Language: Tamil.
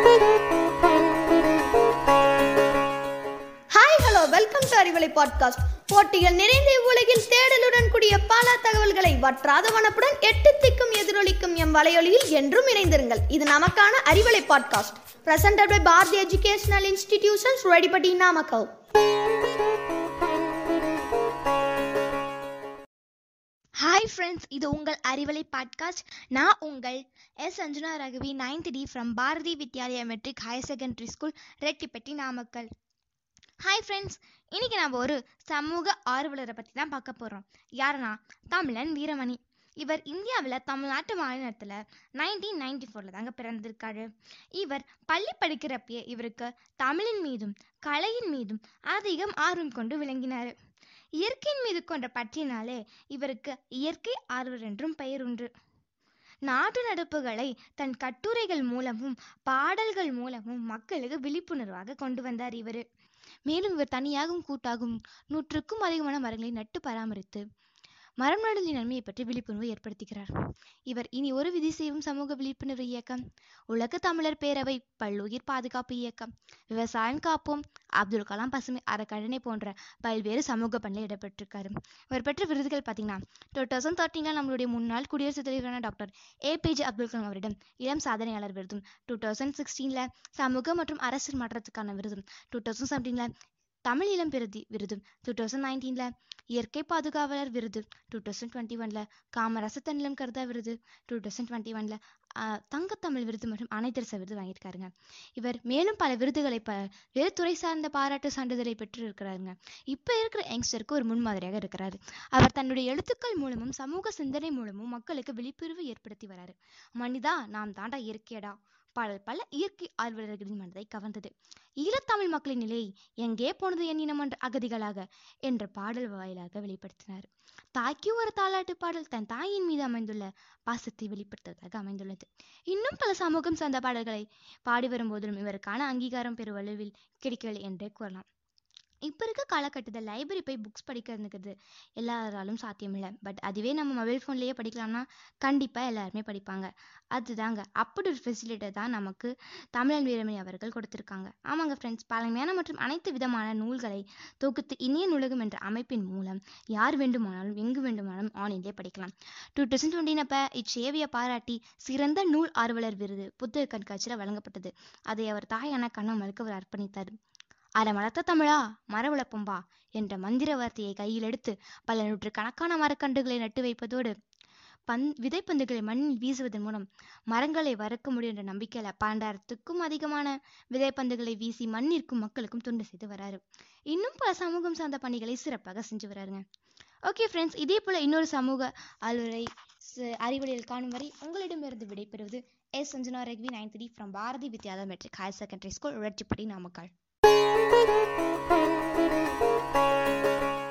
Hi hello welcome to Arivalai podcast போட்டிகள் நிறைந்த உலகில் தேடலுடன் கூடிய பல தகவல்களை வற்றாத வனப்புடன் எட்டு திக்கும் எதிரொலிக்கும் எம் வலையொலியில் என்றும் இணைந்திருங்கள். இது நமக்கான Arivalai podcast presented by Bharathi educational institutions Rettipatti Namakkal hi friends இது உங்கள் அறிவலை பாட்காஸ்ட் நான் உங்கள் S Anjana ரகுவி ninth D from Bharathi Vidyalaya matric higher secondary school Rettipatti Namakkal. Hi friends இன்னைக்கு நம்ம ஒரு சமூக ஆர்வலரை பற்றி தான் பார்க்க போகிறோம் யாருன்னா தமிழன் வீரமணி. இவர் இந்தியாவில் தமிழ்நாட்டு மாநிலத்தில் நைன்டீன் நைன்டி ஃபோரில் தாங்க பிறந்திருக்காரு. இவர் பள்ளி படிக்கிறப்பயே இவருக்கு தமிழின் மீதும் கலையின் மீதும் அதிகம் ஆர்வம் கொண்டு விளங்கினார். இயற்கையின் மீது கொண்ட பற்றினாலே இவருக்கு இயற்கை ஆர்வலர் என்றும் பெயர் உண்டு. நாட்டு நடப்புகளை தன் கட்டுரைகள் மூலமும் பாடல்கள் மூலமும் மக்களுக்கு விழிப்புணர்வாக கொண்டு வந்தார் இவர். மேலும் இவர் தனியாகவும் கூட்டாகவும் நூற்றுக்கும் அதிகமான மரங்களை நட்டு பராமரித்து மரம் நடுதலின் நன்மையை பற்றி விழிப்புணர்வு ஏற்படுத்துகிறார். இவர் இனி ஒரு விதி செய்யும் சமூக விழிப்புணர்வு இயக்கம். உலக தமிழர் பேரவை பல்லுயிர் பாதுகாப்பு இயக்கம். விவசாயம் காப்போம். அப்துல் கலாம் பசுமை அறக்கழனை போன்ற பல்வேறு சமூக பணியில் இடம்பெற்றிருக்காரு. இவர் பெற்ற விருதுகள் பார்த்தீங்கன்னா டூ தௌசண்ட் தேர்ட்டீனில் நம்மளுடைய முன்னாள் குடியரசுத் தலைவரான டாக்டர் ஏபிஜே அப்துல் கலாம் அவரிடம் இளம் சாதனையாளர் விருதும். டூ தௌசண்ட் சிக்ஸ்டீனில் சமூக மற்றும் அரசியல் மாற்றத்துக்கான விருதும். டூ தௌசண்ட் செவன்டீனில் தமிழ் இளம் பிரதி விருதும் டூ தௌசண்ட் நைன்டீனில் இயற்கை பாதுகாவலர் விருது. டூ தௌசண்ட் டுவெண்ட்டி ஒனில் காமராச தன்னிலம் கருதா விருது. டூ தௌசண்ட் டுவெண்ட்டி ஒனில் தங்கத்தமிழ் விருது மற்றும் அனைத்தரச விருது வாங்கியிருக்காருங்க. இவர் மேலும் பல விருதுகளை ப வேறு துறை சார்ந்த பாராட்டு சான்றிதழை பெற்று இருக்கிறாருங்க இப்போ இருக்கிற யங்ஸ்டருக்கு ஒரு முன்மாதிரியாக இருக்கிறாரு. அவர் தன்னுடைய எழுத்துக்கள் மூலமும் சமூக சிந்தனை மூலமும் மக்களுக்கு விழிப்புணர்வு ஏற்படுத்தி வராரு. மனிதா நாம் தாண்டா இயற்கையடா. பாடல் பல இயற்கை ஆர்வலர்களின் மனதை கவர்ந்தது. ஈழத்தமிழ் மக்களின் நிலை எங்கே போனது என் இனம் என்ற அகதிகளாக என்ற பாடல் வாயிலாக வெளிப்படுத்தினார். தாய்க்கு ஒரு தாலாட்டு பாடல் தன் தாயின் மீது அமைந்துள்ள பாசத்தை வெளிப்படுத்துவதாக அமைந்துள்ளது. இன்னும் பல சமூகம் சார்ந்த பாடல்களை பாடி வரும்போதிலும் இவருக்கான அங்கீகாரம் பெருவளவில் கிடைக்கவில்லை என்றே கூறலாம். இப்போ இருக்க காலகட்டத்தில் லைப்ரரி போய் புக்ஸ் படிக்கிறதுங்கிறது எல்லாராலும் சாத்தியமில்லை பட் அதுவே நம்ம மொபைல் ஃபோன்லேயே படிக்கலாம்னா கண்டிப்பாக எல்லாருமே படிப்பாங்க. அதுதாங்க. அப்படி ஒரு ஃபெசிலிட்டி தான் நமக்கு தமிழன் வீரமணி அவர்கள் கொடுத்துருக்காங்க. ஆமாங்க ஃப்ரெண்ட்ஸ் பழமையான மற்றும் அனைத்து விதமான நூல்களை தொகுத்து இணைய நூலகம் என்ற அமைப்பின் மூலம் யார் வேண்டுமானாலும் எங்கு வேண்டுமானாலும் ஆன்லைன்லேயே படிக்கலாம். டூ தௌசண்ட் டுவெண்ட்டினப்ப இச்சேவையை பாராட்டி சிறந்த நூல் ஆர்வலர் விருது புத்தக கண்காட்சியில் வழங்கப்பட்டது. அதை அவர் தாயான கண்ணமலுக்கு அவர் அர்ப்பணித்தார். அரை வளர்த்த தமிழா மர வளர்ப்போம்பா என்ற மந்திர வார்த்தையை கையில் எடுத்து பல நூற்று கணக்கான மரக்கன்றுகளை நட்டு வைப்பதோடு பந் விதைப்பந்துகளை மண்ணில் வீசுவதன் மூலம் மரங்களை வறக்க முடியும் என்ற நம்பிக்கையில பன்னெண்டாயிரத்துக்கும் அதிகமான விதைப்பந்துகளை வீசி மண்ணிற்கும் மக்களுக்கும் தொண்டு செய்து வராரு. இன்னும் பல சமூகம் சார்ந்த பணிகளை சிறப்பாக செஞ்சு வராருங்க. ஓகே ஃப்ரெண்ட்ஸ் இதே போல இன்னொரு சமூக ஆளுரை அறிவொளியில் காணும் வரை உங்களிடமிருந்து விடைபெறுவது S Sanjana ரெக்வி nine three from Bharathi Vidyalaya matric higher secondary school Rettipatti Namakkal. ピンポーンポーンポーンポーンポーンポーンポーン。